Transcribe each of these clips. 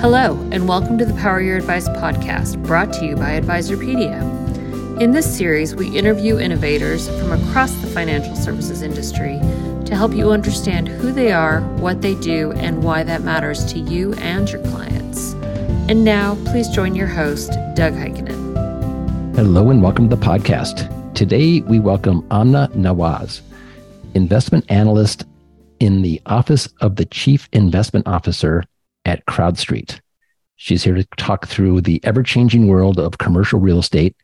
Hello, and welcome to the Power Your Advice podcast, brought to you by Advisorpedia. In this series, we interview innovators from across the financial services industry to help you understand who they are, what they do, and why that matters to you and your clients. And now, please join your host, Doug Heikkinen. Hello, and welcome to the podcast. Today, we welcome Amna Nawaz, investment analyst in the Office of the Chief Investment Officer at CrowdStreet. She's here to talk through the ever changing world of commercial real estate,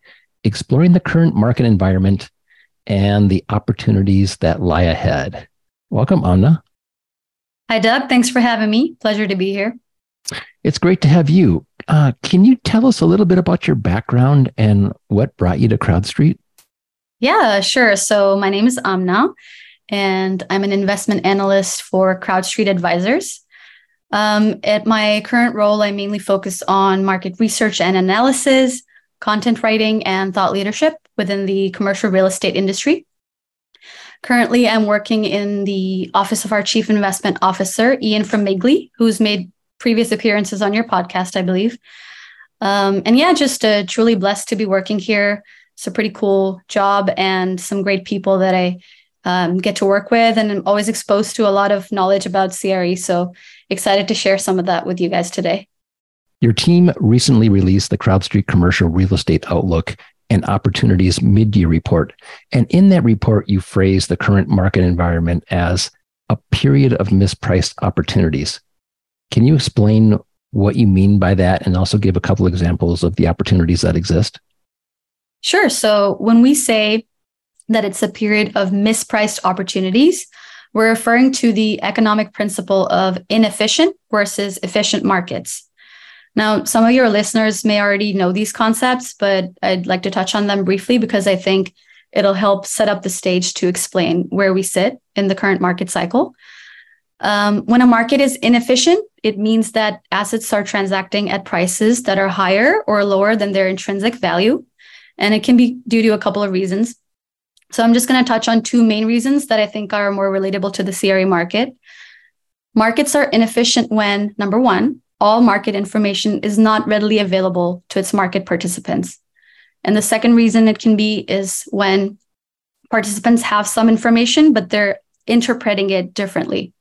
exploring the current market environment and the opportunities that lie ahead. Welcome, Amna. Hi, Doug. Thanks for having me. Pleasure to be here. It's great to have you. Uh, can you tell us a little bit about your background and what brought you to CrowdStreet? Yeah, sure. So, my name is Amna, and I'm an investment analyst for CrowdStreet Advisors. Um, at my current role, I mainly focus on market research and analysis, content writing, and thought leadership within the commercial real estate industry. Currently, I'm working in the office of our chief investment officer, Ian Formigle, who's made previous appearances on your podcast, I believe. Um, and yeah, just uh, truly blessed to be working here. It's a pretty cool job and some great people that I um, get to work with, and I'm always exposed to a lot of knowledge about CRE. So excited to share some of that with you guys today. Your team recently released the CrowdStreet Commercial Real Estate Outlook and Opportunities Mid-Year Report, and in that report, you phrase the current market environment as a period of mispriced opportunities. Can you explain what you mean by that, and also give a couple examples of the opportunities that exist? Sure. So when we say that it's a period of mispriced opportunities. We're referring to the economic principle of inefficient versus efficient markets. Now, some of your listeners may already know these concepts, but I'd like to touch on them briefly because I think it'll help set up the stage to explain where we sit in the current market cycle. Um, when a market is inefficient, it means that assets are transacting at prices that are higher or lower than their intrinsic value. And it can be due to a couple of reasons. So I'm just going to touch on two main reasons that I think are more relatable to the CRE market. Markets are inefficient when, number one, all market information is not readily available to its market participants. And the second reason it can be is when participants have some information, but they're interpreting it differently.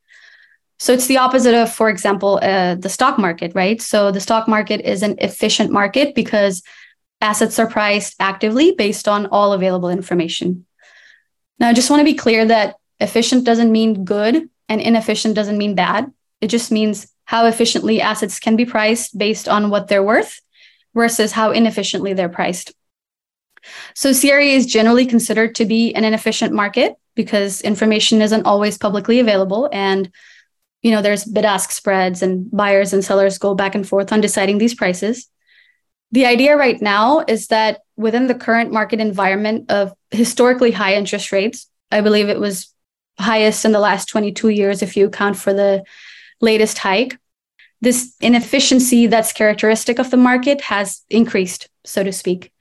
So it's the opposite of, for example, uh, the stock market, right? So the stock market is an efficient market because assets are priced actively based on all available information. Now, I just want to be clear that efficient doesn't mean good and inefficient doesn't mean bad. It just means how efficiently assets can be priced based on what they're worth versus how inefficiently they're priced. So, CRE is generally considered to be an inefficient market because information isn't always publicly available and you know there's bid ask spreads and buyers and sellers go back and forth on deciding these prices the idea right now is that within the current market environment of historically high interest rates, I believe it was highest in the last 22 years if you account for the latest hike. This inefficiency that's characteristic of the market has increased, so to speak.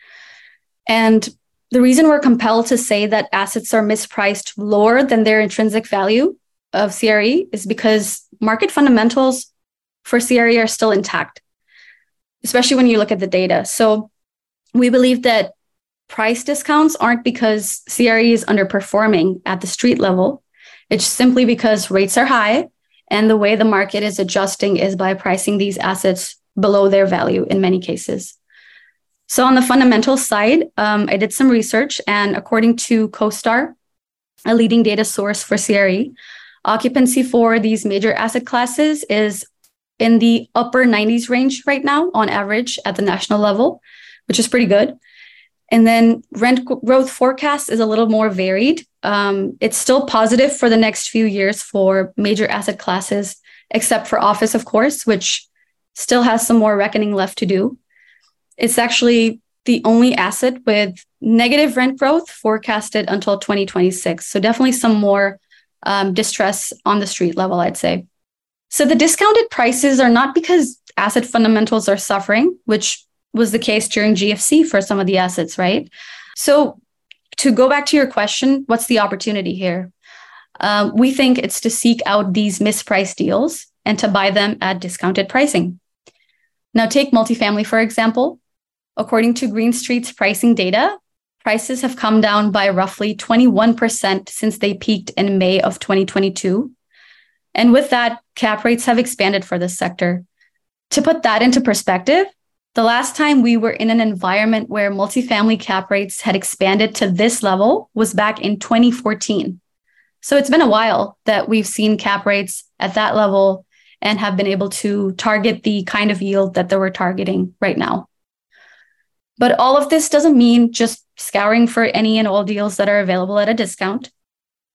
And the reason we're compelled to say that assets are mispriced lower than their intrinsic value of CRE is because market fundamentals for CRE are still intact especially when you look at the data. So we believe that price discounts aren't because CRE is underperforming at the street level. It's simply because rates are high and the way the market is adjusting is by pricing these assets below their value in many cases. So, on the fundamental side, um, I did some research, and according to CoStar, a leading data source for CRE, occupancy for these major asset classes is in the upper 90s range right now on average at the national level, which is pretty good. And then rent growth forecast is a little more varied. Um, it's still positive for the next few years for major asset classes, except for office, of course, which still has some more reckoning left to do. It's actually the only asset with negative rent growth forecasted until 2026. So definitely some more um, distress on the street level, I'd say. So the discounted prices are not because asset fundamentals are suffering, which was the case during GFC for some of the assets, right? So to go back to your question, what's the opportunity here? Um, we think it's to seek out these mispriced deals and to buy them at discounted pricing. Now, take multifamily, for example. According to Green Street's pricing data, prices have come down by roughly 21% since they peaked in May of 2022. And with that, cap rates have expanded for this sector. To put that into perspective, the last time we were in an environment where multifamily cap rates had expanded to this level was back in 2014. So it's been a while that we've seen cap rates at that level and have been able to target the kind of yield that they were targeting right now. But all of this doesn't mean just scouring for any and all deals that are available at a discount.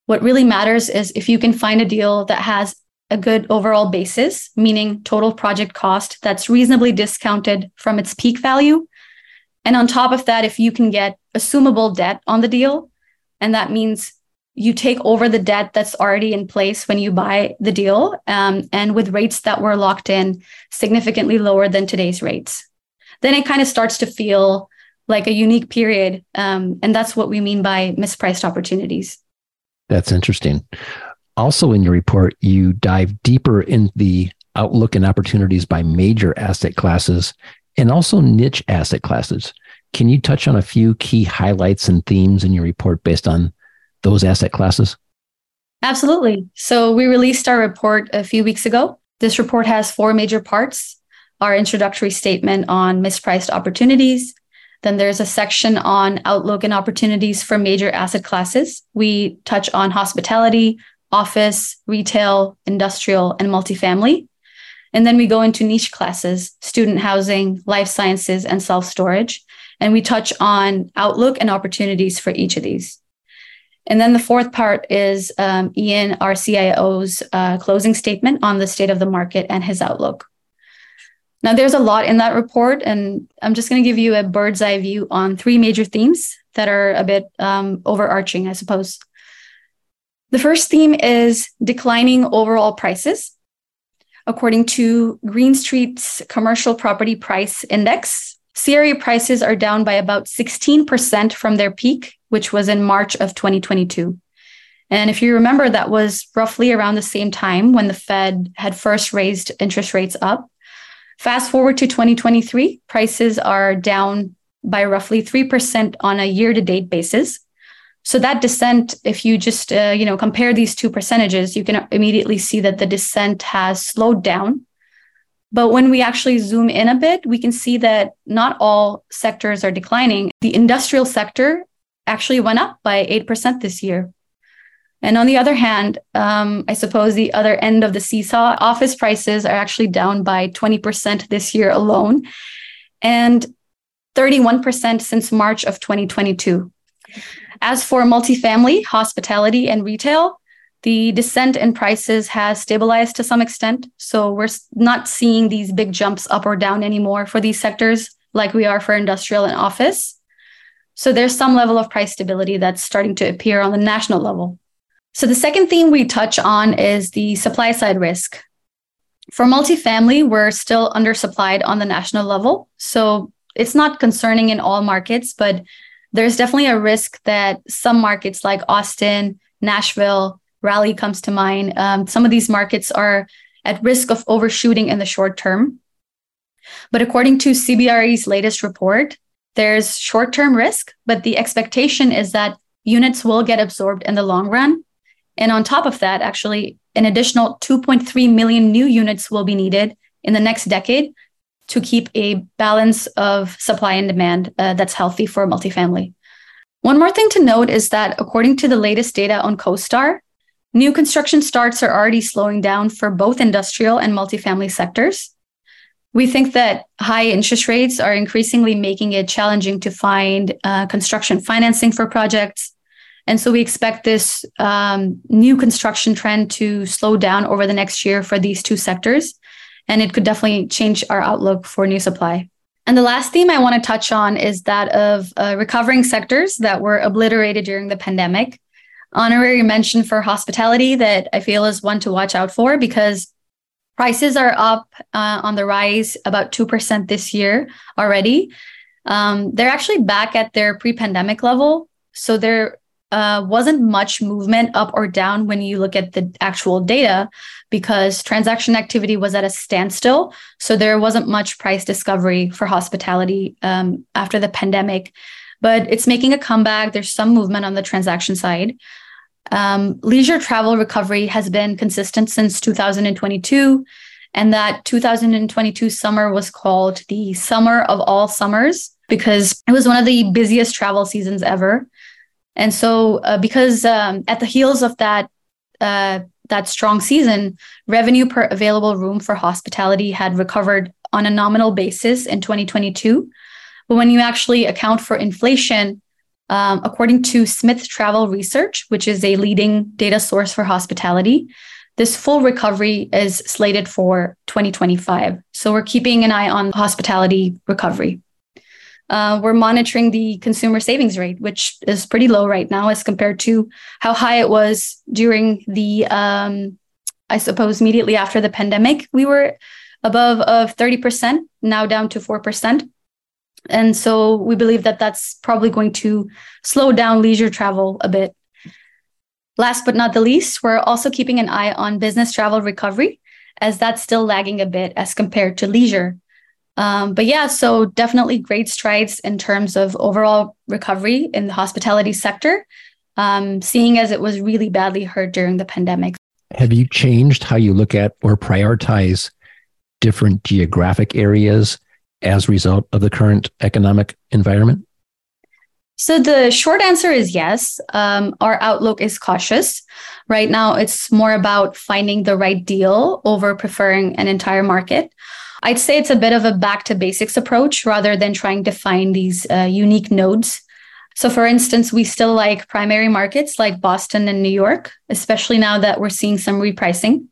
What really matters is if you can find a deal that has a good overall basis, meaning total project cost that's reasonably discounted from its peak value. And on top of that, if you can get assumable debt on the deal, and that means you take over the debt that's already in place when you buy the deal, um, and with rates that were locked in significantly lower than today's rates, then it kind of starts to feel like a unique period. Um, and that's what we mean by mispriced opportunities. That's interesting. Also, in your report, you dive deeper in the outlook and opportunities by major asset classes and also niche asset classes. Can you touch on a few key highlights and themes in your report based on those asset classes? Absolutely. So, we released our report a few weeks ago. This report has four major parts our introductory statement on mispriced opportunities. Then there's a section on outlook and opportunities for major asset classes. We touch on hospitality, office, retail, industrial, and multifamily. And then we go into niche classes, student housing, life sciences, and self storage. And we touch on outlook and opportunities for each of these. And then the fourth part is um, Ian, our CIO's uh, closing statement on the state of the market and his outlook. Now, there's a lot in that report, and I'm just going to give you a bird's eye view on three major themes that are a bit um, overarching, I suppose. The first theme is declining overall prices. According to Green Street's Commercial Property Price Index, CRE prices are down by about 16% from their peak, which was in March of 2022. And if you remember, that was roughly around the same time when the Fed had first raised interest rates up. Fast forward to 2023, prices are down by roughly 3% on a year to date basis. So that descent, if you just uh, you know compare these two percentages, you can immediately see that the descent has slowed down. But when we actually zoom in a bit, we can see that not all sectors are declining. The industrial sector actually went up by 8% this year. And on the other hand, um, I suppose the other end of the seesaw, office prices are actually down by 20% this year alone and 31% since March of 2022. As for multifamily, hospitality, and retail, the descent in prices has stabilized to some extent. So we're not seeing these big jumps up or down anymore for these sectors like we are for industrial and office. So there's some level of price stability that's starting to appear on the national level. So the second theme we touch on is the supply side risk. For multifamily, we're still undersupplied on the national level. So it's not concerning in all markets, but there's definitely a risk that some markets like Austin, Nashville, Raleigh comes to mind. Um, some of these markets are at risk of overshooting in the short term. But according to CBRE's latest report, there's short term risk, but the expectation is that units will get absorbed in the long run. And on top of that, actually, an additional 2.3 million new units will be needed in the next decade to keep a balance of supply and demand uh, that's healthy for multifamily. One more thing to note is that according to the latest data on CoStar, new construction starts are already slowing down for both industrial and multifamily sectors. We think that high interest rates are increasingly making it challenging to find uh, construction financing for projects. And so we expect this um, new construction trend to slow down over the next year for these two sectors and it could definitely change our outlook for new supply. And the last theme I want to touch on is that of uh, recovering sectors that were obliterated during the pandemic. Honorary mention for hospitality that I feel is one to watch out for because prices are up uh, on the rise about 2% this year already. Um, they're actually back at their pre pandemic level. So they're uh, wasn't much movement up or down when you look at the actual data because transaction activity was at a standstill. So there wasn't much price discovery for hospitality um, after the pandemic, but it's making a comeback. There's some movement on the transaction side. Um, leisure travel recovery has been consistent since 2022. And that 2022 summer was called the summer of all summers because it was one of the busiest travel seasons ever. And so, uh, because um, at the heels of that, uh, that strong season, revenue per available room for hospitality had recovered on a nominal basis in 2022. But when you actually account for inflation, um, according to Smith Travel Research, which is a leading data source for hospitality, this full recovery is slated for 2025. So we're keeping an eye on hospitality recovery. Uh, we're monitoring the consumer savings rate, which is pretty low right now as compared to how high it was during the, um, I suppose, immediately after the pandemic. We were above of 30%, now down to 4%. And so we believe that that's probably going to slow down leisure travel a bit. Last but not the least, we're also keeping an eye on business travel recovery, as that's still lagging a bit as compared to leisure. Um, but yeah, so definitely great strides in terms of overall recovery in the hospitality sector, um, seeing as it was really badly hurt during the pandemic. Have you changed how you look at or prioritize different geographic areas as a result of the current economic environment? So the short answer is yes. Um, our outlook is cautious. Right now, it's more about finding the right deal over preferring an entire market. I'd say it's a bit of a back to basics approach rather than trying to find these uh, unique nodes. So, for instance, we still like primary markets like Boston and New York, especially now that we're seeing some repricing.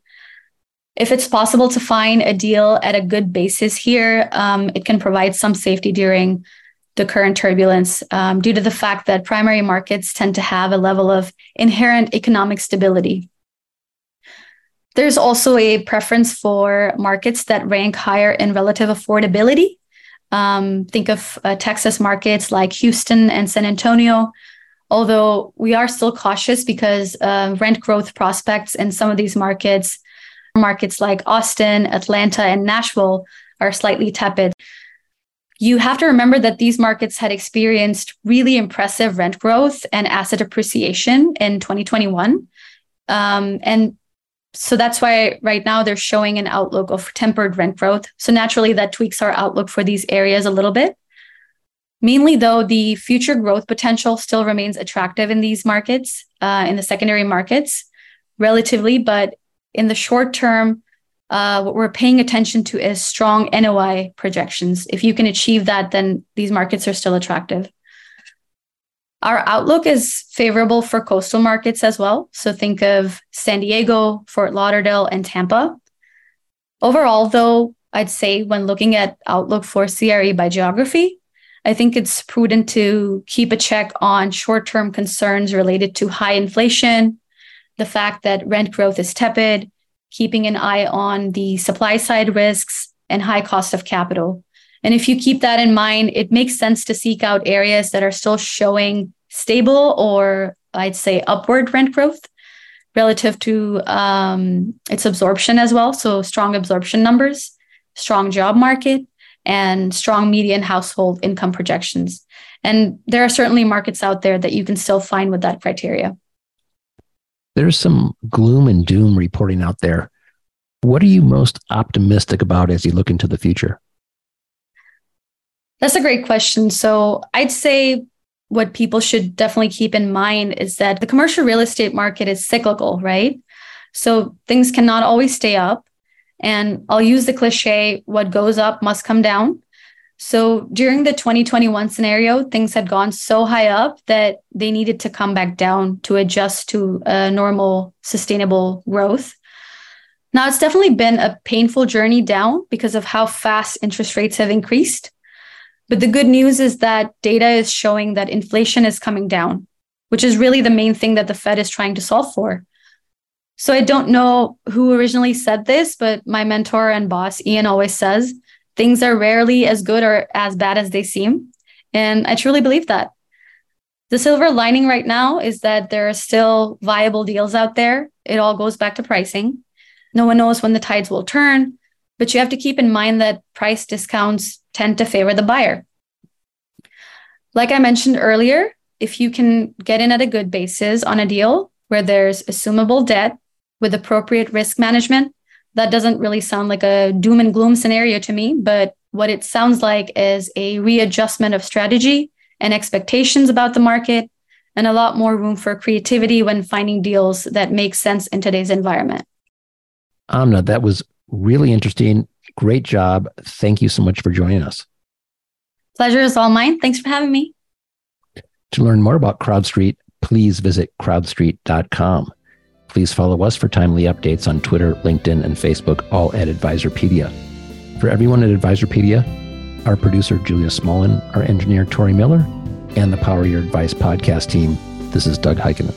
If it's possible to find a deal at a good basis here, um, it can provide some safety during the current turbulence um, due to the fact that primary markets tend to have a level of inherent economic stability. There's also a preference for markets that rank higher in relative affordability. Um, think of uh, Texas markets like Houston and San Antonio, although we are still cautious because uh, rent growth prospects in some of these markets, markets like Austin, Atlanta, and Nashville, are slightly tepid. You have to remember that these markets had experienced really impressive rent growth and asset appreciation in 2021. Um, and so that's why right now they're showing an outlook of tempered rent growth. So naturally, that tweaks our outlook for these areas a little bit. Mainly, though, the future growth potential still remains attractive in these markets, uh, in the secondary markets, relatively. But in the short term, uh, what we're paying attention to is strong NOI projections. If you can achieve that, then these markets are still attractive. Our outlook is favorable for coastal markets as well. So think of San Diego, Fort Lauderdale, and Tampa. Overall, though, I'd say when looking at outlook for CRE by geography, I think it's prudent to keep a check on short term concerns related to high inflation, the fact that rent growth is tepid, keeping an eye on the supply side risks, and high cost of capital. And if you keep that in mind, it makes sense to seek out areas that are still showing stable or I'd say upward rent growth relative to um, its absorption as well. So strong absorption numbers, strong job market, and strong median household income projections. And there are certainly markets out there that you can still find with that criteria. There's some gloom and doom reporting out there. What are you most optimistic about as you look into the future? That's a great question. So I'd say what people should definitely keep in mind is that the commercial real estate market is cyclical, right? So things cannot always stay up. And I'll use the cliche what goes up must come down. So during the 2021 scenario, things had gone so high up that they needed to come back down to adjust to a normal, sustainable growth. Now, it's definitely been a painful journey down because of how fast interest rates have increased. But the good news is that data is showing that inflation is coming down, which is really the main thing that the Fed is trying to solve for. So I don't know who originally said this, but my mentor and boss, Ian, always says things are rarely as good or as bad as they seem. And I truly believe that. The silver lining right now is that there are still viable deals out there. It all goes back to pricing. No one knows when the tides will turn, but you have to keep in mind that price discounts tend to favor the buyer. Like I mentioned earlier, if you can get in at a good basis on a deal where there's assumable debt with appropriate risk management, that doesn't really sound like a doom and gloom scenario to me, but what it sounds like is a readjustment of strategy and expectations about the market and a lot more room for creativity when finding deals that make sense in today's environment. Amna, that was really interesting. Great job. Thank you so much for joining us. Pleasure is all mine. Thanks for having me. To learn more about CrowdStreet, please visit crowdstreet.com. Please follow us for timely updates on Twitter, LinkedIn, and Facebook, all at Advisorpedia. For everyone at Advisorpedia, our producer Julia Smolin, our engineer Tori Miller, and the Power Your Advice podcast team, this is Doug Heikkinen.